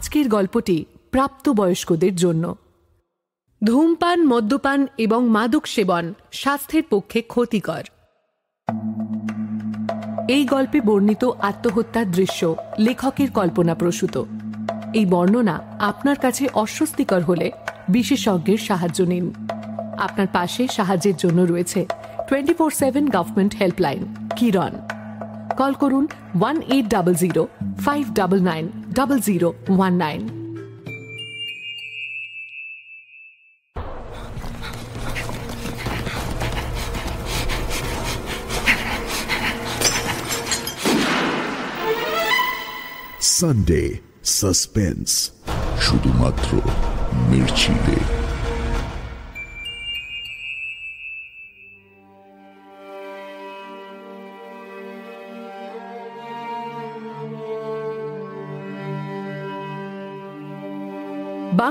আজকের গল্পটি প্রাপ্তবয়স্কদের জন্য। ধূমপান, মদ্যপান এবং মাদক সেবন স্বাস্থ্যের পক্ষে ক্ষতিকর। এই গল্পে বর্ণিত আত্মহত্যার দৃশ্য লেখকের কল্পনাপ্রসূত এই বর্ণনা আপনার কাছে অস্বস্তিকর হলে বিশেষজ্ঞের সাহায্য নিন। আপনার পাশে সাহায্যের জন্য রয়েছে twenty four seven government helpline, Kiran. Call করুন one eight double zero, five double nine double zero one nine Sunday suspense শুধুমাত্র মির্চিলে।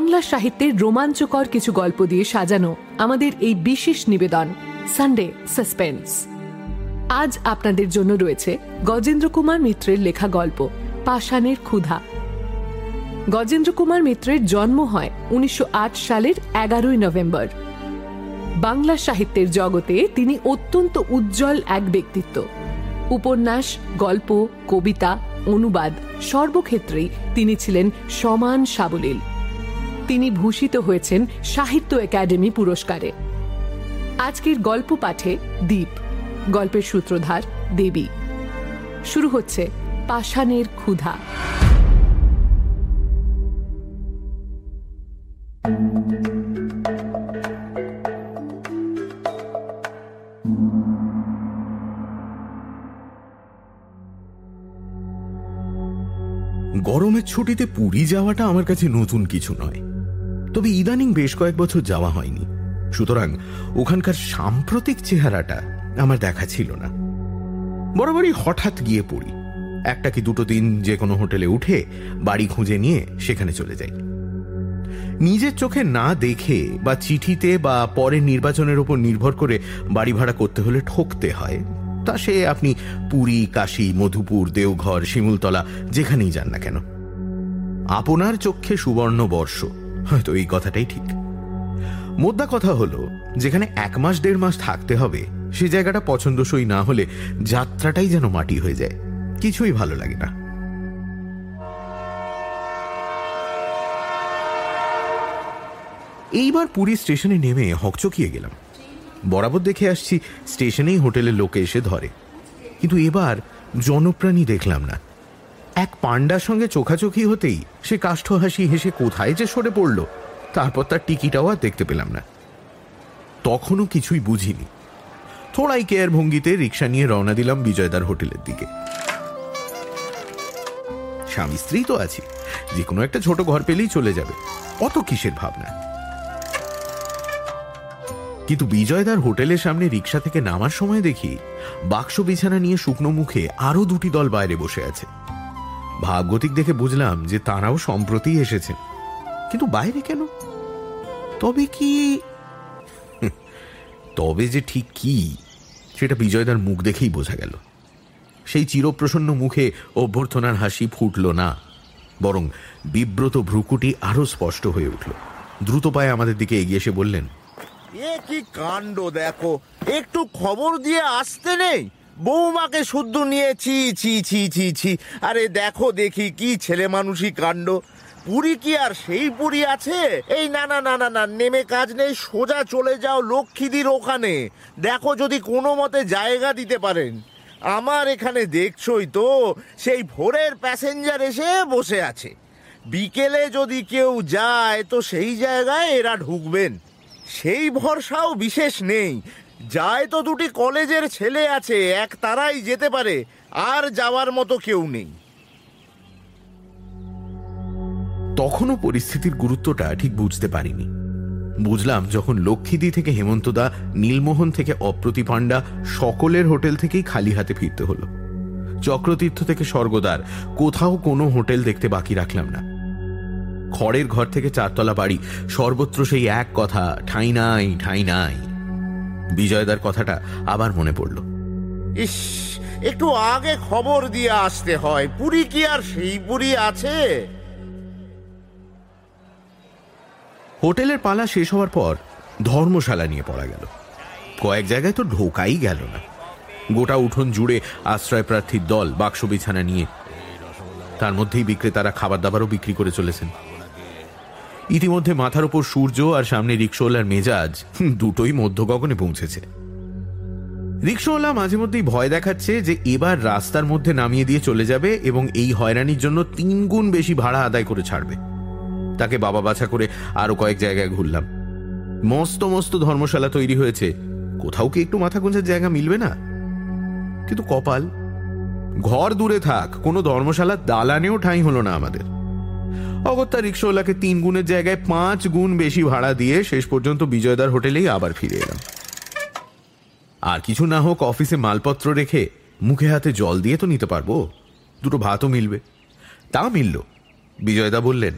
বাংলা সাহিত্যের রোমাঞ্চকর কিছু গল্প দিয়ে সাজানো আমাদের এই বিশেষ নিবেদন সানডে সাসপেন্স আজ আপনাদের জন্য রয়েছে গজেন্দ্র কুমার মিত্রের লেখা গল্প, পাষাণের ক্ষুধা। গজেন্দ্র কুমার মিত্রের জন্ম হয় উনিশশো আট সালের এগারোই নভেম্বর। বাংলা সাহিত্যের জগতে তিনি অত্যন্ত উজ্জ্বল এক ব্যক্তিত্ব। উপন্যাস, গল্প, কবিতা, অনুবাদ সর্বক্ষেত্রেই তিনি ছিলেন সমান সাবলীল। তিনি ভূষিত হয়েছেন সাহিত্য একাডেমি পুরস্কারে। আজকের গল্প পাঠে দ্বীপ গল্পের সূত্রধার দেবী। শুরু হচ্ছে পাষাণের ক্ষুধা। গরমের ছুটিতে পুরী যাওয়াটা আমার কাছে নতুন কিছু নয়। তবে ইদানিং বেশ কয়েক বছর যাওয়া হয়নি। সুতরাং ওখানকার সাম্প্রতিক চেহারাটা আমার দেখা ছিল না। বরাবরই হঠাৎ গিয়ে পড়ি। একটা কি দুটো দিন যে কোনো হোটেলে উঠে বাড়ি খুঁজে নিয়ে সেখানে চলে যাই। নিজের চোখে না দেখে বা চিঠিতে বা পরের নির্বাচনের উপর নির্ভর করে বাড়ি ভাড়া করতে হলে ঠকতে হয়। তা সে আপনি পুরী, কাশী, মধুপুর, দেওঘর, শিমুলতলা যেখানেই যান না কেন। আপনার চক্ষে সুবর্ণ বর্ষ হয়তো এই কথাটাই ঠিক। মোদ্দা কথা হলো, যেখানে এক মাস, দেড় মাস থাকতে হবে, সে জায়গাটা পছন্দসই না হলে যাত্রাটাই যেন মাটি হয়ে যায়। কিছুই ভালো লাগে না। এইবার পুরী স্টেশনে নেমে হকচকিয়ে গেলাম। বরাবর দেখে আসছি, স্টেশনেই হোটেলের লোকে এসে ধরে। কিন্তু এবার জনপ্রাণী দেখলাম না। এক পাণ্ডার সঙ্গে চোখাচোখি হতেই সে কাষ্ঠ হাসি হেসে কোথায় যে সরে পড়ল। তারপর তার টিকিটাও আর দেখতে পেলাম না। তখনও কিছুই বুঝিনি। থোড়াই কেয়ার ভঙ্গিতে রিক্সা নিয়ে রওনা দিলাম বিজয়দার হোটেলের দিকে। স্বামী স্ত্রী তো আছি। যে কোনো একটা ছোট ঘর পেলেই চলে যাবে। অত কিসের ভাবনা? কিন্তু বিজয়দার হোটেলের সামনে রিক্সা থেকে নামার সময় দেখি বাক্স বিছানা নিয়ে শুকনো মুখে আরও দুটি দল বাইরে বসে আছে। ভাগ্যতিক দেখে বুঝলাম যে তারাও সম্প্রতি এসেছেন কিন্তু বাইরে কেন? তবে কি তবে যে ঠিক কি, সেটা বিজয়দার মুখ দেখেই বোঝা গেল। সেই চিরপ্রসন্ন মুখে অভ্যর্থনার হাসি ফুটল না, বরং বিব্রত ভ্রুকুটি আরও স্পষ্ট হয়ে উঠল। দ্রুত পায়ে আমাদের দিকে এগিয়ে এসে বললেন, এ কি কাণ্ড দেখো, একটু খবর দিয়ে আসতে নেই? বৌমাকে শুদ্ধ নিয়ে ছি ছি ছি ছি ছি। আরে দেখো দেখি কি ছেলে মানুষই কাণ্ড। পুরী কি আর সেই পুরী আছে? এই না না না না না, নেমে কাজ নেই, সোজা চলে যাও লক্ষ্মীদির ওখানে। দেখো যদি কোনো মতে জায়গা দিতে পারেন। আমার এখানে দেখছই তো, সেই ভোরের প্যাসেঞ্জার এসে বসে আছে। বিকেলে যদি কেউ যায়, তো সেই জায়গায় এরা ঢুকবেন। সেই ভরসাও বিশেষ নেই। যায় তো দুটি কলেজের ছেলে আছে, এক তারাই যেতে পারে, আর যাওয়ার মতো কেউ নেই। তখনও পরিস্থিতির গুরুত্বটা ঠিক বুঝতে পারিনি। বুঝলাম যখন লক্ষ্মীদি থেকে হেমন্তদা, নীলমোহন থেকে অপ্রতি পাণ্ডা, সকলের হোটেল থেকেই খালি হাতে ফিরতে হলো। চক্রতীর্থ থেকে স্বর্গদ্বার, কোথাও কোনো হোটেল দেখতে বাকি রাখলাম না। খড়ের ঘর থেকে চারতলা বাড়ি, সর্বত্র সেই এক কথা, ঠাই নাই ঠাই নাই। বিজয়দার কথাটা আবার মনে পড়ল। ইস একটু আগে খবর দিয়ে আসতে হয়। পুরী কি আর সেই পুরী আছে? হোটেলের পালা শেষ হওয়ার পর ধর্মশালা নিয়ে পড়া গেল। কয়েক জায়গায় তো ঢোকাই গেল না। গোটা উঠোন জুড়ে আশ্রয় প্রার্থীর দল বাক্স বিছানা নিয়ে তার মধ্যেই বিক্রেতারা খাবার দাবারও বিক্রি করে চলেছেন। ইতিমধ্যে মাথার ওপর সূর্য আর সামনে রিক্সোওয়ালার মেজাজ দুটোই মধ্য গগনে পৌঁছেছে। রিক্সোওয়ালা মাঝে মধ্যেই ভয় দেখাচ্ছে যে এবার রাস্তার মধ্যে নামিয়ে দিয়ে চলে যাবে এবং এই হয়রানির জন্য তিন গুণ বেশি ভাড়া আদায় করে ছাড়বে। তাকে বাবা বাছা করে আরও কয়েক জায়গায় ঘুরলাম। মস্ত মস্ত ধর্মশালা তৈরি হয়েছে। কোথাও কি একটু মাথা গুঁজার জায়গা মিলবে না? কিন্তু কপাল, ঘর দূরে থাক, কোনো ধর্মশালার দালানেও ঠাঁই হলো না আমাদের। অগত্যা রিক্সাওয়ালাকে তিন গুণের জায়গায় পাঁচ গুণ বেশি ভাড়া দিয়ে শেষ পর্যন্ত বিজয়দার হোটেলেই আবার ফিরে এলাম। আর কিছু না হোক অফিসে মালপত্র রেখে মুখে হাতে জল দিয়ে তো নিতে পারব। দুটো ভাতও মিলবে। তা মিলল। বিজয়দা বললেন,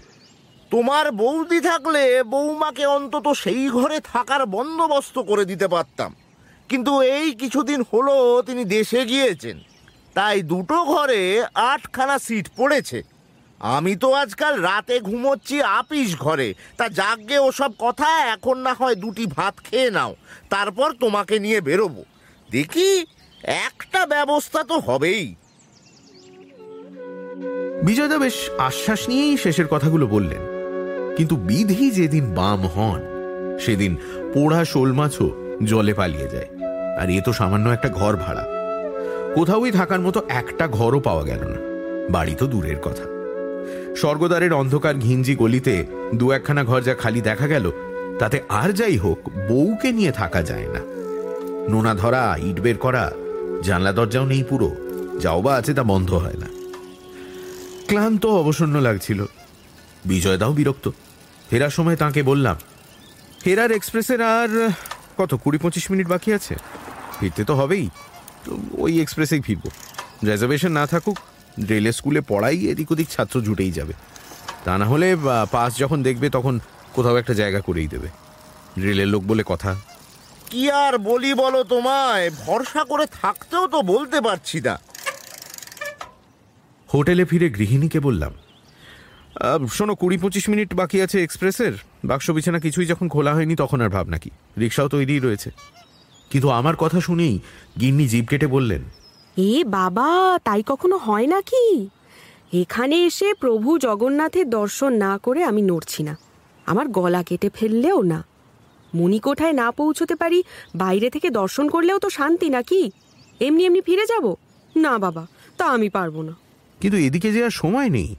তোমার বৌদি থাকলে বৌমাকে অন্তত সেই ঘরে থাকার বন্দোবস্ত করে দিতে পারতাম। কিন্তু এই কিছুদিন হলো তিনি দেশে গিয়েছেন। তাই দুটো ঘরে আটখানা সিট পড়েছে। আমি তো আজকাল রাতে ঘুমোচ্ছি আপিস ঘরে। তা যাগ্গে ওসব কথা, এখন না হয় দুটি ভাত খেয়ে নাও, তারপর তোমাকে নিয়ে বেরোবো। দেখি, একটা ব্যবস্থা তো হবেই। বিজয়দা বেশ আশ্বাস নিয়েই শেষের কথাগুলো বললেন। কিন্তু বিধি যেদিন বাম হন, সেদিন পোড়া শোল মাছও জলে পালিয়ে যায়। আর এ তো সামান্য একটা ঘর ভাড়া। কোথাওই থাকার মতো একটা ঘরও পাওয়া গেল না। বাড়ি তো দূরের কথা। স্বর্গদ্বারের অন্ধকার ঘিঞ্জি গলিতে দু একখানা ঘর যা খালি দেখা গেল, তাতে আর যাই হোক, বউকে নিয়ে থাকা যায় না। নোনা ধরা, ইট বের করা, জানলা দরজাও নেই পুরো যাও বা আছে তা বন্ধ হয় না। ক্লান্ত অবসন্ন লাগছিল। বিজয়দাও বিরক্ত। ফেরার সময় তাকে বললাম ফেরার এক্সপ্রেসের আর, কত কুড়ি পঁচিশ মিনিট বাকি আছে? ফিরতে তো হবেই। তো ওই এক্সপ্রেসেই ফিরবো। রিজার্ভেশন না থাকুক রেলের স্কুলে পড়াই এদিক ওদিক ছাত্র জুটেই যাবে। তা না হলে পাস যখন দেখবে তখন কোথাও একটা জায়গা করেই দেবে। রেলের লোক বলে কথা। কি আর বলি বলো তোমায়? ভরসা করে থাকতেও তো বলতে পারছি না। হোটেলে ফিরে গৃহিণীকে বললাম শোনো কুড়ি পঁচিশ মিনিট বাকি আছে এক্সপ্রেসের। বাক্স বিছানা কিছুই যখন খোলা হয়নি তখন আর ভাবনা কি? রিক্সাও তৈরিই রয়েছে। কিন্তু আমার কথা শুনেই গিন্নি জিপ কেটে বললেন এ বাবা তাই কখনো হয় নাকি? এখানে এসে প্রভু জগন্নাথের দর্শন না করে আমি নড়ছি না। আমার গলা কেটে ফেললেও না। মণিকোঠায় না পৌঁছতে পারি বাইরে থেকে দর্শন করলেও তো শান্তি নাকি? এমনি এমনি ফিরে যাব? না বাবা তা আমি পারব না। কিন্তু এদিকে যে আর সময় নেই।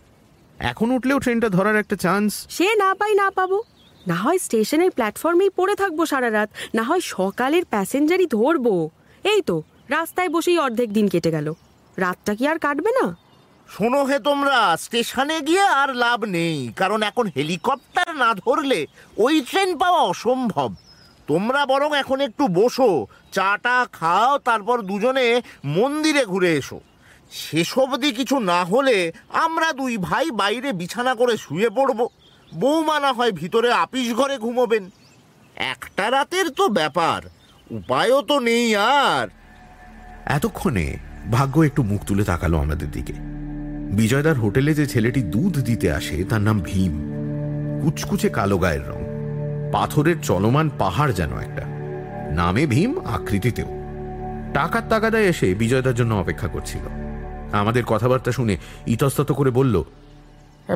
এখন উঠলেও ট্রেনটা ধরার একটা চান্স। সে না পাই না পাবো। না হয় স্টেশনের প্ল্যাটফর্মেই পড়ে থাকব সারা রাত না হয় সকালের প্যাসেঞ্জারই ধরবো। এই তো রাস্তায় বসেই অর্ধেক দিন কেটে গেল। রাতটা কি আর কাটবে না? শোনো হে তোমরা, স্টেশনে গিয়ে আর লাভ নেই, কারণ এখন হেলিকপ্টার না ধরলে ওই ট্রেন পাওয়া অসম্ভব। তোমরা বরং এখন একটু বসো, চাটা খাও, তারপর দুজনে মন্দিরে ঘুরে এসো। সেসব অবধি কিছু না হলে আমরা দুই ভাই বাইরে বিছানা করে শুয়ে পড়ব। বৌমা না হয় ভিতরে আপিস ঘরে ঘুমোবেন। একটা রাতের তো ব্যাপার, উপায়ও তো নেই আর। এতক্ষণে ভাগ্য একটু মুখ তুলে তাকালো আমাদের দিকে। বিজয়দার হোটেলে যে ছেলেটি দুধ দিতে আসে তার নাম ভীম। কুচকুচে কালো গায়ের রং। পাথরের চলমান পাহাড় যেন একটা। নামে ভীম আকৃতিতেও। টাকার তাগাদায় এসে বিজয়দার জন্য অপেক্ষা করছিল। আমাদের কথাবার্তা শুনে ইতস্তত করে বলল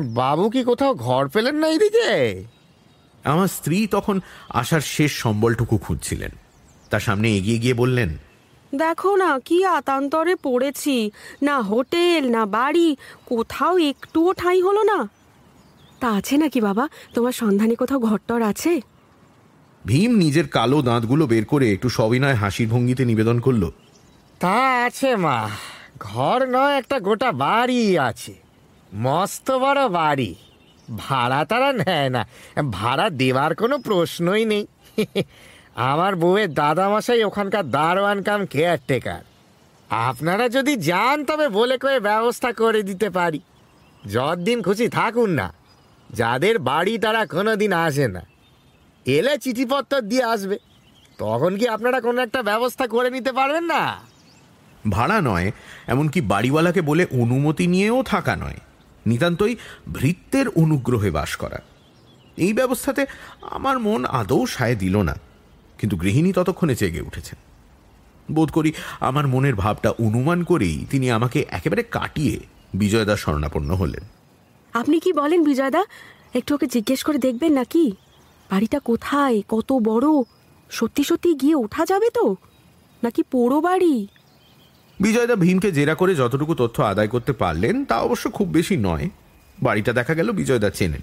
বাবু কি কোথাও ঘর পেলেন না এইদিকে? আমার স্ত্রী তখন আসার শেষ সম্বলটুকু খুঁজছিলেন। তার সামনে এগিয়ে গিয়ে বললেন দেখো না কি আতান্তরে পড়েছি। না হোটেল না বাড়ি কোথাও একটুও ঠাঁই হলো না। তা আছে নাকি বাবা? তোমার সন্ধানে কোথাও ঘরটর আছে? ভীম নিজের কালো দাঁতগুলো বের করে একটু সবিনয় হাসির ভঙ্গিতে নিবেদন করল। তা আছে মা ঘর নয় একটা গোটা বাড়ি আছে। মস্ত বড় বাড়ি। ভাড়া তারা নেয় না ভাড়া দেওয়ার কোনো প্রশ্নই নেই। আমার বউয়ের দাদামশাই ওখানকার দারোয়ান কাম কেয়ারটেকার। আপনারা যদি যান, তবে বলে কয়ে ব্যবস্থা করে দিতে পারি। যতদিন খুশি থাকুন না, যাদের বাড়ি তারা কোনো দিন আসে না। এলে চিঠিপত্র দিয়ে আসবে। তখন কি আপনারা কোনো একটা ব্যবস্থা করে নিতে পারবেন না? ভাড়া নয়, এমনকি বাড়িওয়ালাকে বলে অনুমতি নিয়েও থাকা নয়। নিতান্তই ভৃত্যের অনুগ্রহে বাস করা। এই ব্যবস্থাতে আমার মন আদৌ সায় দিল না। কিন্তু গৃহিণী ততক্ষণে জেগে উঠেছেন। বোধ করি আমার মনের ভাবটা অনুমান করেই তিনি আমাকে একেবারে কাটিয়ে বিজয়দা স্বর্ণাপন্ন হলেন। আপনি কি বলেন বিজয়দা? একটু ওকে জিজ্ঞেস করে দেখবেন নাকি? বাড়িটা কোথায়? কত বড়? সত্যি সত্যি গিয়ে ওঠা যাবে তো? নাকি পোড়ো বাড়ি? বিজয়দা ভীমকে জেরা করে যতটুকু তথ্য আদায় করতে পারলেন তা অবশ্য খুব বেশি নয়। বাড়িটা দেখা গেল বিজয়দা চেনেন।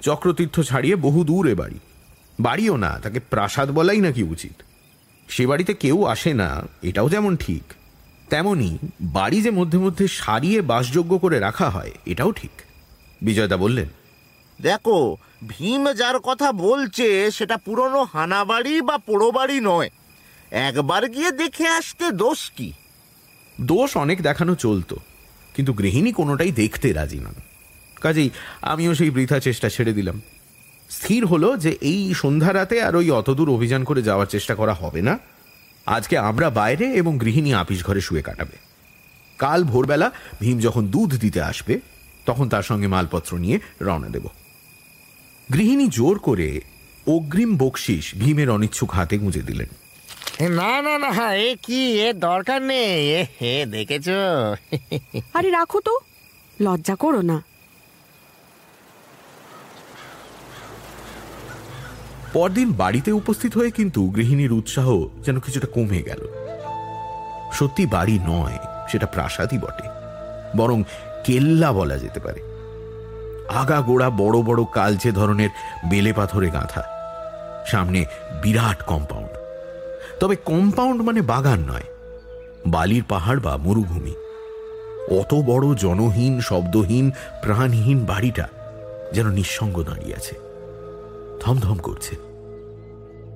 চক্রতীর্থ ছাড়িয়ে বহু দূর এ বাড়ি। বাড়িও না তাকে প্রাসাদ বলাই নাকি উচিত? সে বাড়িতে কেউ আসে না এটাও যেমন ঠিক তেমনি বাড়ি যে মধ্যে মধ্যে সারিয়ে বাসযোগ্য করে রাখা হয় এটাও ঠিক। বিজয়দা বললেন দেখো ভীম যার কথা বলছে সেটা পুরনো হানাবাড়ি বা পোড়ো বাড়ি নয়। একবার গিয়ে দেখে আসতে দোষ কি? দোষ অনেক দেখানো চলতো কিন্তু গৃহিণী কোনোটাই দেখতে রাজি নন। কাজেই আমিও সেই বৃথা চেষ্টা ছেড়ে দিলাম। স্থির হলো যে এই সন্ধ্যা রাতে আর ওই অতদূর অভিযান করে যাওয়ার চেষ্টা করা হবে না। আজকে আমরা বাইরে এবং গৃহিণী আপিস ঘরে শুয়ে কাটাবে। কাল ভোরবেলা ভীম যখন দুধ দিতে আসবে তখন তার সঙ্গে মালপত্র নিয়ে রওনা দেব। গৃহিণী জোর করে অগ্রিম বকশিস ভীমের অনিচ্ছুক হাতে গুঁজে দিলেন। না না না এ কি? এ দরকার নেই। এ হে দেখেছ? আরে রাখো তো। লজ্জা করো না। পরদিন বাড়িতে উপস্থিত হয়ে কিন্তু গৃহিণীর উৎসাহ যেন কিছুটা কমে গেল। সত্যি বাড়ি নয়, সেটা প্রাসাদই বটে। বরং কেল্লা বলা যেতে পারে। আগা গোড়া বড় বড় কালচে ধরনের বেলে পাথরে গাঁথা। সামনে বিরাট কম্পাউন্ড। তবে কম্পাউন্ড মানে বাগান নয়, বালির পাহাড় বা মরুভূমি। অত বড় জনহীন, শব্দহীন, প্রাণহীন বাড়িটা যেন নিঃসঙ্গ দাঁড়িয়ে আছে। থমথম করছে।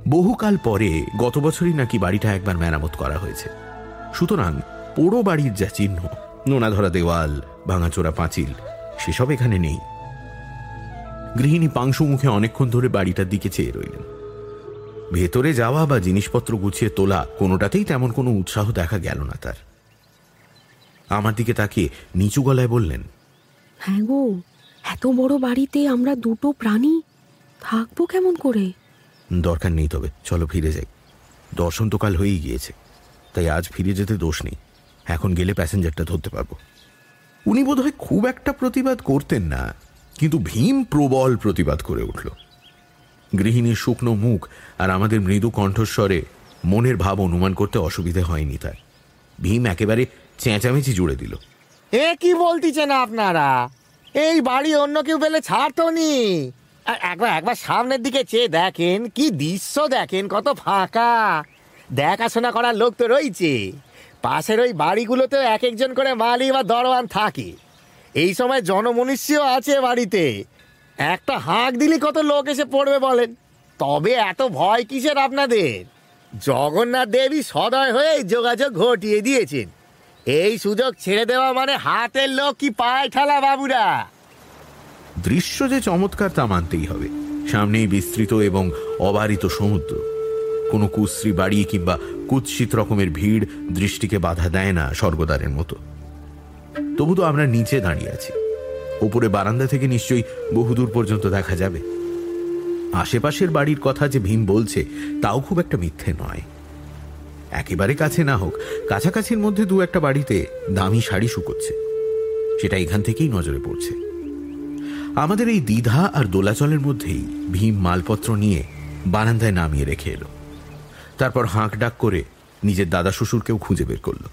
বহুকাল পরে গত বছরই নাকি বাড়িটা একবার মেরামত করা হয়েছে। সুতরাং পোড়ো বাড়ির যা চিহ্ন নোনা ধরা দেওয়াল, ভাঙাচোরা পাঁচিল, সেসব এখানে নেই। গৃহিণী পাংশু মুখে অনেকক্ষণ ধরে বাড়িটার দিকে চেয়ে রইলেন। ভেতরে যাওয়া বা জিনিসপত্র গুছিয়ে তোলা কোনোটাতেই তেমন কোনো উৎসাহ দেখা গেল না তার। আমার দিকে তাকে নিচু গলায় বললেন হ্যাঁ গো, এত বড় বাড়িতে আমরা দুটো প্রাণী থাকব কেমন করে? দরকার নেই তবে চলো ফিরে যাই। দর্শন তো কাল হয়েই গিয়েছে তাই আজ ফিরে যেতে দোষ নেই। এখন গেলে প্যাসেঞ্জারটা ধরতে পারব। উনি বোধহয় খুব একটা প্রতিবাদ করতেন না কিন্তু ভীম প্রবল প্রতিবাদ করে উঠল। গৃহিণীর শুকনো মুখ আর আমাদের মৃদু কণ্ঠস্বরে মনের ভাব অনুমান করতে অসুবিধে হয়নি তার। ভীম একেবারে চেঁচামেচি জুড়ে দিল। এ কি বলতেছেন আপনারা? এই বাড়ি অন্য কেউ পেলে ছাড়তো নি। আর একবার একবার সামনের দিকে চেয়ে দেখেন, কি দৃশ্য দেখেন, কত ফাঁকা। দেখাশোনা করার লোক তো রয়েছে। পাশের ওই বাড়িগুলোতেও এক একজন করে মালি বা দরওয়ান থাকে। এই সময় জনমনুষ্যও আছে বাড়িতে। একটা হাঁক দিলি কত লোক এসে পড়বে বলেন। তবে এত ভয় কিসের আপনাদের? জগন্নাথ দেবী সদয় হয়ে যোগাযোগ ঘটিয়ে দিয়েছেন। এই সুযোগ ছেড়ে দেওয়া মানে হাতের লোক কি পায় ঠেলা বাবুরা? দৃশ্য যে চমৎকার তা মানতেই হবে। সামনেই বিস্তৃত এবং অবারিত সমুদ্র। কোনো কুশ্রী বাড়ি কিংবা কুৎসিত রকমের ভিড় দৃষ্টিকে বাধা দেয় না স্বর্গদ্বারের মতো। তবু তো আমরা নিচে দাঁড়িয়ে আছি। ওপরে বারান্দা থেকে নিশ্চয়ই বহুদূর পর্যন্ত দেখা যাবে। আশেপাশের বাড়ির কথা যে ভীম বলছে, তাও খুব একটা মিথ্যে নয়। একেবারে কাছে না হোক, কাছাকাছির মধ্যে দু একটা বাড়িতে দামি শাড়ি শুকোচ্ছে সেটা এখান থেকেই নজরে পড়ছে। আমাদের এই দ্বিধা আর দোলাচলের মধ্যেই ভীম মালপত্র নিয়ে বারান্দায় নামিয়ে রেখে এলো। তারপর হাঁক ডাক করে নিজের দাদা শ্বশুরকেও খুঁজে বের করল।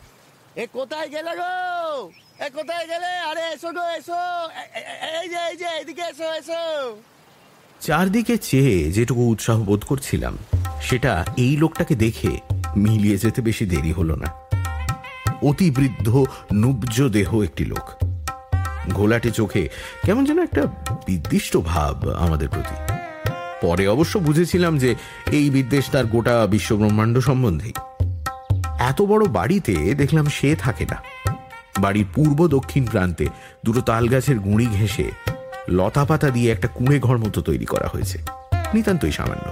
এ কোথায় গেলে গো? এ কোথায় গেলে? আরে এসো গো এসো। এই যে এই যে এদিকে এসো এসো। চারদিকে চেয়ে যেটুকু উৎসাহ বোধ করছিলাম সেটা এই লোকটাকে দেখে মিলিয়ে যেতে বেশি দেরি হলো না। অতি বৃদ্ধ নুব্জ দেহ একটি লোক। ঘোলাটে চোখে কেমন যেন একটা বিদ্বিষ্ট ভাব আমাদের প্রতি। পরে অবশ্য বুঝেছিলাম যে এই বিদ্বেষ তার গোটা বিশ্বব্রহ্মাণ্ড সম্বন্ধেই। এত বড় বাড়িতে দেখলাম সে থাকে না। বাড়ির পূর্ব দক্ষিণ প্রান্তে দুটো তাল গাছের গুঁড়ি ঘেঁষে লতা পাতা দিয়ে একটা কুঁড়ে ঘর মতো তৈরি করা হয়েছে। নিতান্তই সামান্য।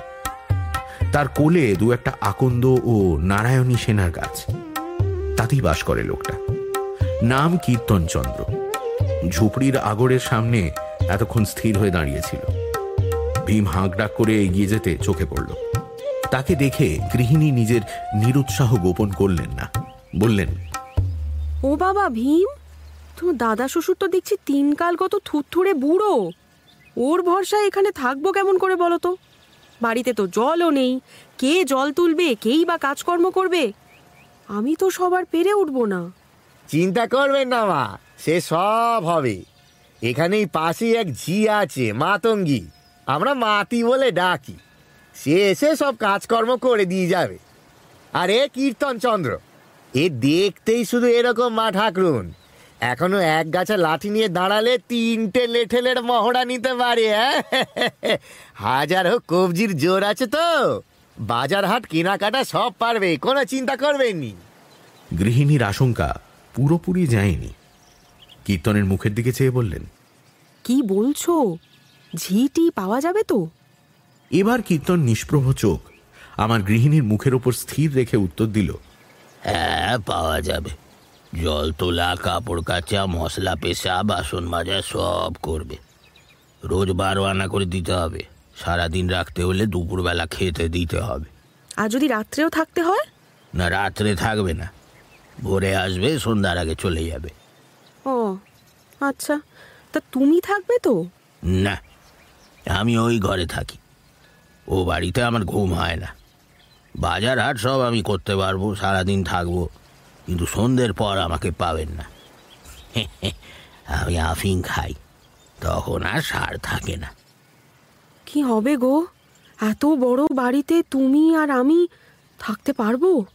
তার কোলে দু একটা আকন্দ ও নারায়ণী সেনার গাছ। তাতেই বাস করে লোকটা। নাম কীর্তনচন্দ্র। ঝুপড়ির আগরের সামনে এতক্ষণ স্থির হয়ে দাঁড়িয়েছিল। ভীম হাঁক ডাক করে এগিয়ে যেতে চোখে পড়ল। তাকে দেখে গৃহিণী নিজের নিরুৎসাহ গোপন করলেন না। বললেন ও বাবা ভীম তোমার দাদা শ্বশুর তো দেখছি তিন কাল কত থুরথুরে বুড়ো। ওর ভরসায় এখানে থাকব কেমন করে বলো তো? বাড়িতে তো জলও নেই কে জল তুলবে কেই বা কাজকর্ম করবে? আমি তো সবার পেরে উঠবো না। চিন্তা করবেন না মা সে সব হবে। এখানেই পাশেই এক ঝি আছে, মাতঙ্গি। আমরা মাতি বলে ডাকি। সে এসে সব কাজকর্ম করে দিয়ে যাবে। আর এ কীর্তন চন্দ্র। এ দেখতেই শুধু এরকম মা ঠাকরুন। এখনও এক গাছে লাঠি নিয়ে দাঁড়ালে তিনটে লেঠেলের মহড়া নিতে পারে হাজার হোক কবজির জোর আছে তো। বাজার হাট, কেনাকাটা সব পারবে, কোনো চিন্তা করবেন নি গৃহিণীর আশঙ্কা পুরোপুরি যায়নি। কীর্তনের মুখের দিকে চেয়ে বললেন কি বলছো? ঝিটি পাওয়া যাবে তো? এবার কীর্তন নিষ্প্রভ চোখ আমার গৃহিণীর মুখের ওপর স্থির রেখে উত্তর দিল হ্যাঁ পাওয়া যাবে। জল তোলা কাপড় কাচা মশলা পেশা বাসন মাজা সব করবে। রোজ বারো আনা করে দিতে হবে। সারাদিন রাখতে হলে দুপুরবেলা খেতে দিতে হবে। আর যদি রাত্রেও থাকতে হয়? না রাত্রে থাকবে না। ভোরে আসবে সন্ধ্যার আগে চলে যাবে। ও আচ্ছা। তা তুমি থাকবে তো? না আমি ওই ঘরে থাকি। ও বাড়িতে আমার ঘুম হয় না। বাজার হাট সব আমি করতে পারব সারাদিন থাকব কিন্তু সন্ধ্যের পর আমাকে পাবেন না। আমি আফিং খাই তখন আর সার থাকে না। কি হবে গো? এত বড় বাড়িতে তুমি আর আমি থাকতে পারব?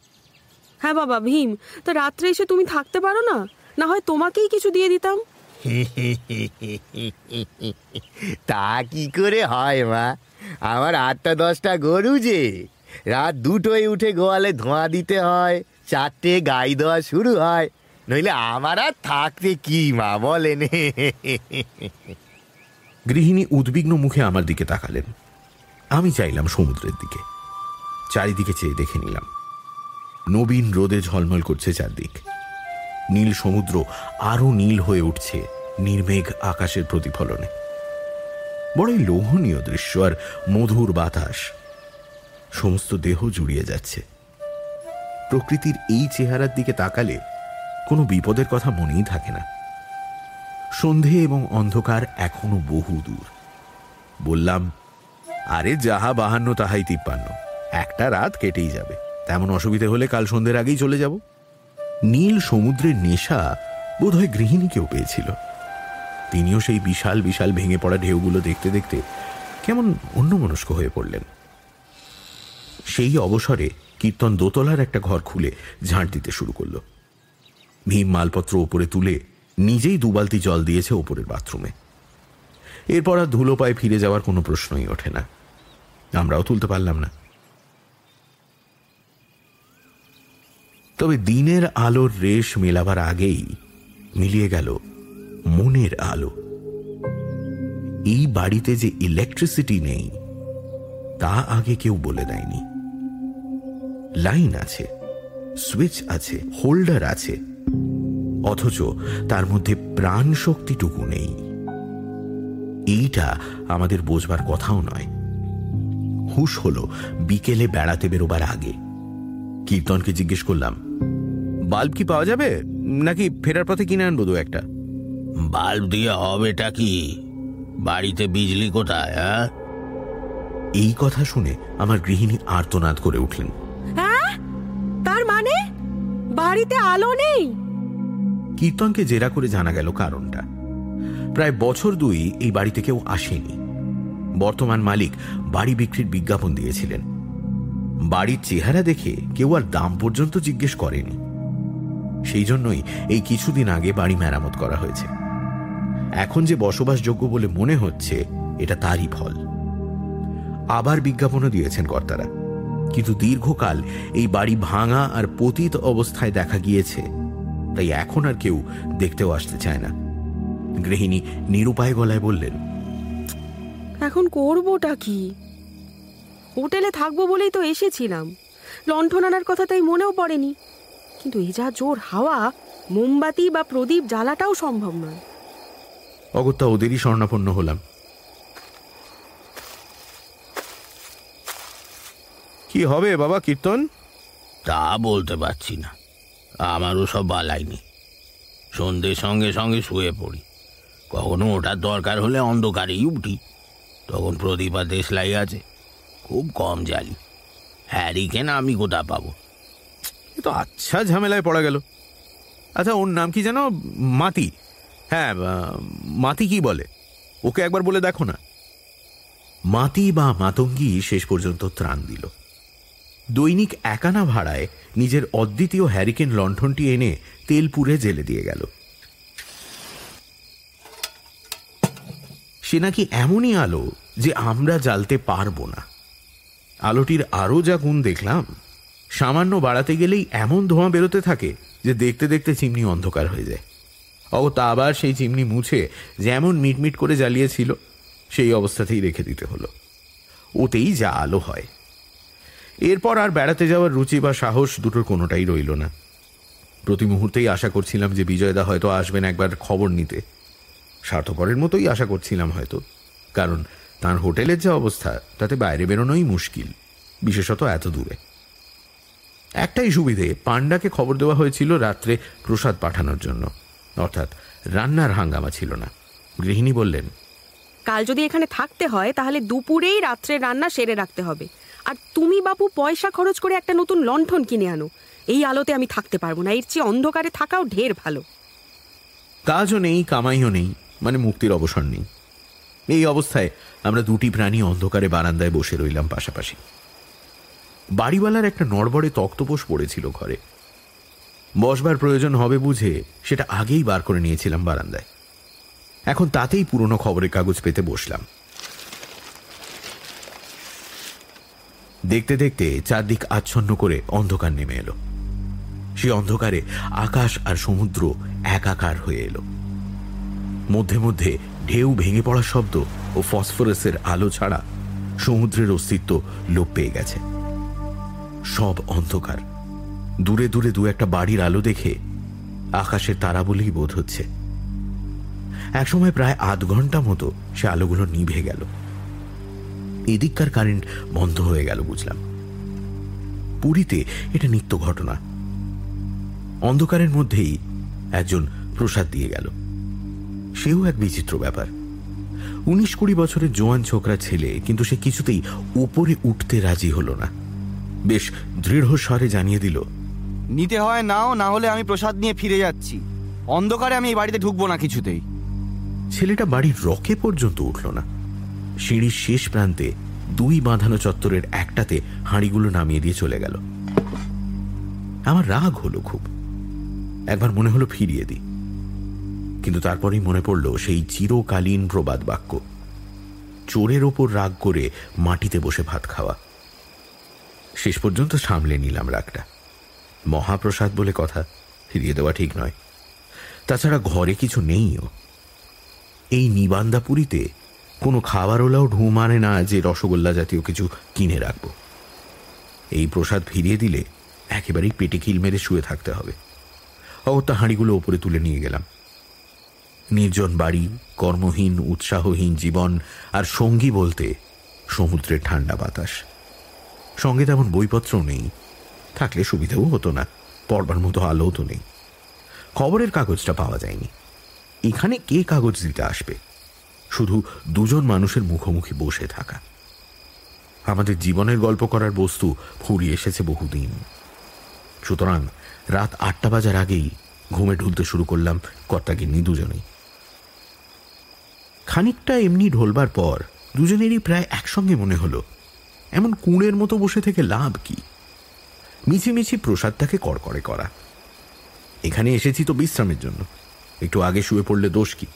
হ্যাঁ বাবা ভীম তা রাত্রে এসে তুমি থাকতে পারো না? না হয় তোমাকেই কিছু দিয়ে দিতাম। তা কি করে হয় মা? আমার আটটা দশটা গরু যে। রাত দুটোয় উঠে গোয়ালে ধোঁয়া দিতে হয় চারটে গাই দেওয়া শুরু হয়। নইলে আমার আর থাকতে কি মা বলেন? গৃহিণী উদ্বিগ্ন মুখে আমার দিকে তাকালেন। আমি চাইলাম সমুদ্রের দিকে। চারিদিকে চেয়ে দেখে নিলাম। নবীন রোদে ঝলমল করছে চারদিক। নীল সমুদ্র আরও নীল হয়ে উঠছে নির্মেঘ আকাশের প্রতিফলনে। বড়ই লোভনীয় দৃশ্য আর মধুর বাতাস। সমস্ত দেহ জুড়িয়ে যাচ্ছে। প্রকৃতির এই চেহারার দিকে তাকালে কোনো বিপদের কথা মনেই থাকে না। সন্ধে এবং অন্ধকার এখনও বহু দূর। বললাম, আরে যাহা বাহান্ন, তাহাই তিপ্পান্ন। একটা রাত কেটেই যাবে। তেমন অসুবিধে হলে কাল সন্ধ্যের আগেই চলে যাব। নীল সমুদ্রের নেশা বোধহয় গৃহিণীকেও পেয়েছিল। তিনিও সেই বিশাল বিশাল ভেঙে পড়া ঢেউগুলো দেখতে দেখতে কেমন অন্যমনস্ক হয়ে পড়লেন। সেই অবসরে কীর্তন দোতলার একটা ঘর খুলে ঝাঁট দিতে শুরু করল। ভীম মালপত্র ওপরে তুলে নিজেই দুবালতি জল দিয়েছে ওপরের বাথরুমে। এরপর আর ধুলো পায়ে ফিরে যাওয়ার কোনো প্রশ্নই ওঠে না। আমরাও তুলতে পারলাম না। তবে দিনের আলোর রেশ মেলাবার আগেই মিলিয়ে গেল মনের আলো। এই বাড়িতে যে ইলেকট্রিসিটি নেই, তা আগে কেউ বলে দেয়নি। লাইন আছে সুইচ আছে হোল্ডার আছে, অথচ তার মধ্যে প্রাণ শক্তিটুকু নেই। এইটা আমাদের বোঝবার কথাও নয়। হুশ হলো, বিকেলে বেড়াতে বেরোবার আগে। কীর্তনকে জিজ্ঞেস করলাম বাল্ব কি পাওয়া যাবে? নাকি ফেরার পথে কিনে আনব দু একটা? বাল্ব দিয়ে হবেটা কি? বাড়িতে বিজলি কোথায় হ্যাঁ? এই কথা শুনে আমার গৃহিণী আর্তনাদ করে উঠলেন। হ্যাঁ? তার মানে? বাড়িতে আলো নেই? কীর্তনকে জেরা করে জানা গেল কারণটা। প্রায় বছর দুই এই বাড়িতে কেউ আসেনি। বর্তমান মালিক বাড়ি বিক্রির বিজ্ঞাপন দিয়েছিলেন। বাড়ির চেহারা দেখে কেউ আর দাম পর্যন্ত জিজ্ঞেস করেনি। সেই জন্যই এই কিছুদিন আগে বাড়ি মেরামত করা হয়েছে। এখন যে বসবাসযোগ্য বলে মনে হচ্ছে, এটা তারই ফল। আবার বিজ্ঞাপনও দিয়েছেন কর্তারা। কিন্তু দীর্ঘকাল এই বাড়ি ভাঙা আর পতিত অবস্থায় দেখা গিয়েছে। তাই এখন আর কেউ দেখতেও আসতে চায় না। গৃহিণী নিরুপায় গলায় বললেন, এখন করবোটা কি? হোটেলে থাকব বলেই তো এসেছিলাম। লণ্ঠন আনার কথা তাই মনেও পড়েনি। কিন্তু এই যা জোর হাওয়া মোমবাতি বা প্রদীপ জ্বালাটাও সম্ভব নয়। অগত্যা ওদেরই স্বর্ণাপন্ন হলাম। কি হবে বাবা কীর্তন? তা বলতে পারছি না। আমারও সব বালাই নেই সন্ধ্যের সঙ্গে সঙ্গে শুয়ে পড়ি। কখনো ওটার দরকার হলে অন্ধকারেই উঠি। তখন প্রদীপ আর দেশলাই আছে। খুব কম জ্বালি হ্যারিকেন আমি কোথা পাবো? তো আচ্ছা ঝামেলায় পড়া গেল। আচ্ছা ওর নাম কি যেন? মাতি। হ্যাঁ মাতি কি বলে? ওকে একবার বলে দেখো না। মাতি বা মাতঙ্গি শেষ পর্যন্ত ত্রাণ দিল। দৈনিক একানা ভাড়ায় নিজের অদ্বিতীয় হ্যারিকেন লণ্ঠনটি এনে তেল পুড়ে জেলে দিয়ে গেল। সে নাকি এমনই আলো যে আমরা জ্বালতে পারব না। আলোটির আরও যা গুণ দেখলাম সামান্য বাড়াতে গেলেই এমন ধোঁয়া বেরোতে থাকে যে দেখতে দেখতে চিমনি অন্ধকার হয়ে যায়। অগত্যা আবার সেই চিমনি মুছে যেমন মিটমিট করে জ্বালিয়েছিল, সেই অবস্থাতেই রেখে দিতে হলো। ওতেই যা আলো হয়। এরপর আর বেড়াতে যাওয়ার রুচি বা সাহস দুটোর কোনোটাই রইল না। প্রতি মুহূর্তেই আশা করছিলাম যে বিজয়দা হয়তো আসবেন একবার খবর নিতে। স্বার্থপরের মতোই আশা করছিলাম হয়তো, কারণ তার হোটেলের যে অবস্থা, তাতে বাইরে বেরোনোই মুশকিল, বিশেষত এত দূরে। একটাই সুবিধে পাণ্ডাকে খবর দেওয়া হয়েছিল রাত্রে প্রসাদ পাঠানোর জন্য। অর্থাৎ রান্নার হাঙ্গামা ছিল না। গৃহিণী বললেন কাল যদি এখানে থাকতে হয় তাহলে দুপুরেই রাত্রে রান্না সেরে রাখতে হবে। আর তুমি বাপু পয়সা খরচ করে একটা নতুন লণ্ঠন কিনে আনো। এই আলোতে আমি থাকতে পারব না এর চেয়ে অন্ধকারে থাকাও ঢের ভালো। কাজও নেই কামাইও নেই মানে মুক্তির অবসর নেই। এই অবস্থায় আমরা দুটি প্রাণী অন্ধকারে বারান্দায় বসে রইলাম পাশাপাশি। বাড়িওয়ালার একটা নড়বড়ে তক্তপোষ পড়েছিল ঘরে। বসবার প্রয়োজন হবে বুঝে সেটা আগেই বার করে নিয়েছিলাম বারান্দায়। এখন তাতেই পুরনো খবরের কাগজ পেতে বসলাম। দেখতে দেখতে চারদিক আচ্ছন্ন করে অন্ধকার নেমে এলো। সে অন্ধকারে আকাশ আর সমুদ্র একাকার হয়ে এলো। মধ্যে মধ্যে ঢেউ ভেঙে পড়ার শব্দ ও ফসফরাসের আলো ছাড়া সমুদ্রের অস্তিত্ব লোপ পেয়ে গেছে। সব অন্ধকার। দূরে দূরে দু একটা বাড়ির আলো দেখে আকাশের তারা বলেই বোধ হচ্ছে। একসময় প্রায় আধ ঘণ্টা মতো সে আলোগুলো নিভে গেল। এদিককার কারেন্ট বন্ধ হয়ে গেল বুঝলাম। পুরীতে এটা নিত্য ঘটনা। অন্ধকারের মধ্যেই একজন প্রসাদ দিয়ে গেল। সেও এক বিচিত্র ব্যাপার। উনিশ কুড়ি বছরের জোয়ান ছোকরা ছেলে, কিন্তু সে কিছুতেই উপরে উঠতে রাজি হলো না। বেশ দৃঢ় স্বরে জানিয়ে দিল নিতে হয় নাও না হলে আমি প্রসাদ নিয়ে ফিরে যাচ্ছি। অন্ধকারে আমি এই বাড়িতে ঢুকবো না কিছুতেই। ছেলেটা বাড়ির রকে পর্যন্ত উঠল না। সিঁড়ির শেষ প্রান্তে দুই বাঁধানো চত্বরের একটাতে হাঁড়িগুলো নামিয়ে দিয়ে চলে গেল। আমার রাগ হলো খুব। একবার মনে হলো ফিরিয়ে দিই। কিন্তু তারপরেই মনে পড়ল সেই চিরকালীন প্রবাদ বাক্য। চোরের ওপর রাগ করে মাটিতে বসে ভাত খাওয়া। শেষ পর্যন্ত সামলে নিলাম রাগটা। মহাপ্রসাদ বলে কথা ফিরিয়ে দেওয়া ঠিক নয়। তাছাড়া ঘরে কিছু নেইও। এই নিবান্দাপুরীতে কোনো খাবারওয়ালাও ঢু মানে না যে রসগোল্লা জাতীয় কিছু কিনে রাখব। এই প্রসাদ ফিরিয়ে দিলে একেবারেই পেটে কিল মেরে শুয়ে থাকতে হবে। অগত্যা হাঁড়িগুলো ওপরে তুলে নিয়ে গেলাম। নির্জন বাড়ি, কর্মহীন, উৎসাহহীন জীবন আর সঙ্গী বলতে সমুদ্রের ঠান্ডা বাতাস। সঙ্গে তেমন বইপত্রও নেই। থাকলে সুবিধাও হতো না, পড়বার মতো আলোও তো নেই। খবরের কাগজটা পাওয়া যায়নি। এখানে কে কাগজ দিতে আসবে? শুধু দুজন মানুষের মুখোমুখি বসে থাকা। আমাদের জীবনের গল্প করার বস্তু ফুরিয়ে এসেছে বহুদিন। সুতরাং রাত আটটা বাজার আগেই ঘুমে ঢুলতে শুরু করলাম কর্তাগিন্নি দুজনেই। খানিকটা এমনি ঢোলবার পর দুজনেরই প্রায় একসঙ্গে মনে হলো এমন কুঁড়ের মতো বসে থেকে লাভ কি? মিছিমিছি প্রসাদটাকে কড়কড়ে করা। এখানে এসেছি তো বিশ্রামের জন্য। একটু আগে শুয়ে পড়লে দোষ কি?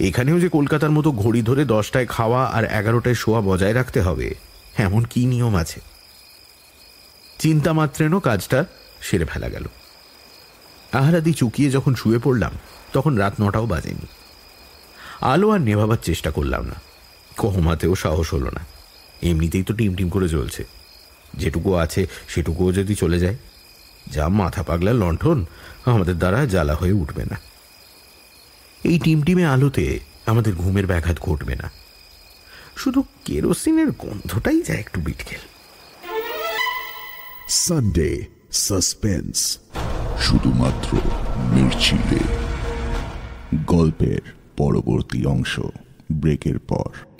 এখানেও যে কলকাতার মতো ঘড়ি ধরে দশটায় খাওয়া আর এগারোটায় শোয়া বজায় রাখতে হবে, এমন কি নিয়ম আছে? চিন্তা মাত্রেনও কাজটা সেরে ফেলা গেল। আহারাদি চুকিয়ে যখন শুয়ে পড়লাম, তখন রাত নটাও বাজেনি। আলো আর নেভাবার চেষ্টা করলাম না। কহমাতেও সাহস হলো না। এমনিতেই তো টিম টিম করে চলছে। যেটুকু আছে সেটুকুও যদি চলে যায়। যা মাথা পাগলা লণ্ঠন, আমাদের দ্বারা জ্বালা হয়ে উঠবে না। এই টিমটিমে আলোতে আমাদের ঘুমের ব্যাঘাত ঘটবে না। শুধু কেরোসিনের গন্ধটাই যায় একটু বিটকেল সানডে সাসপেন্স শুধুমাত্র মির্চিলে। গল্পের পরবর্তী অংশ, ব্রেকের পর।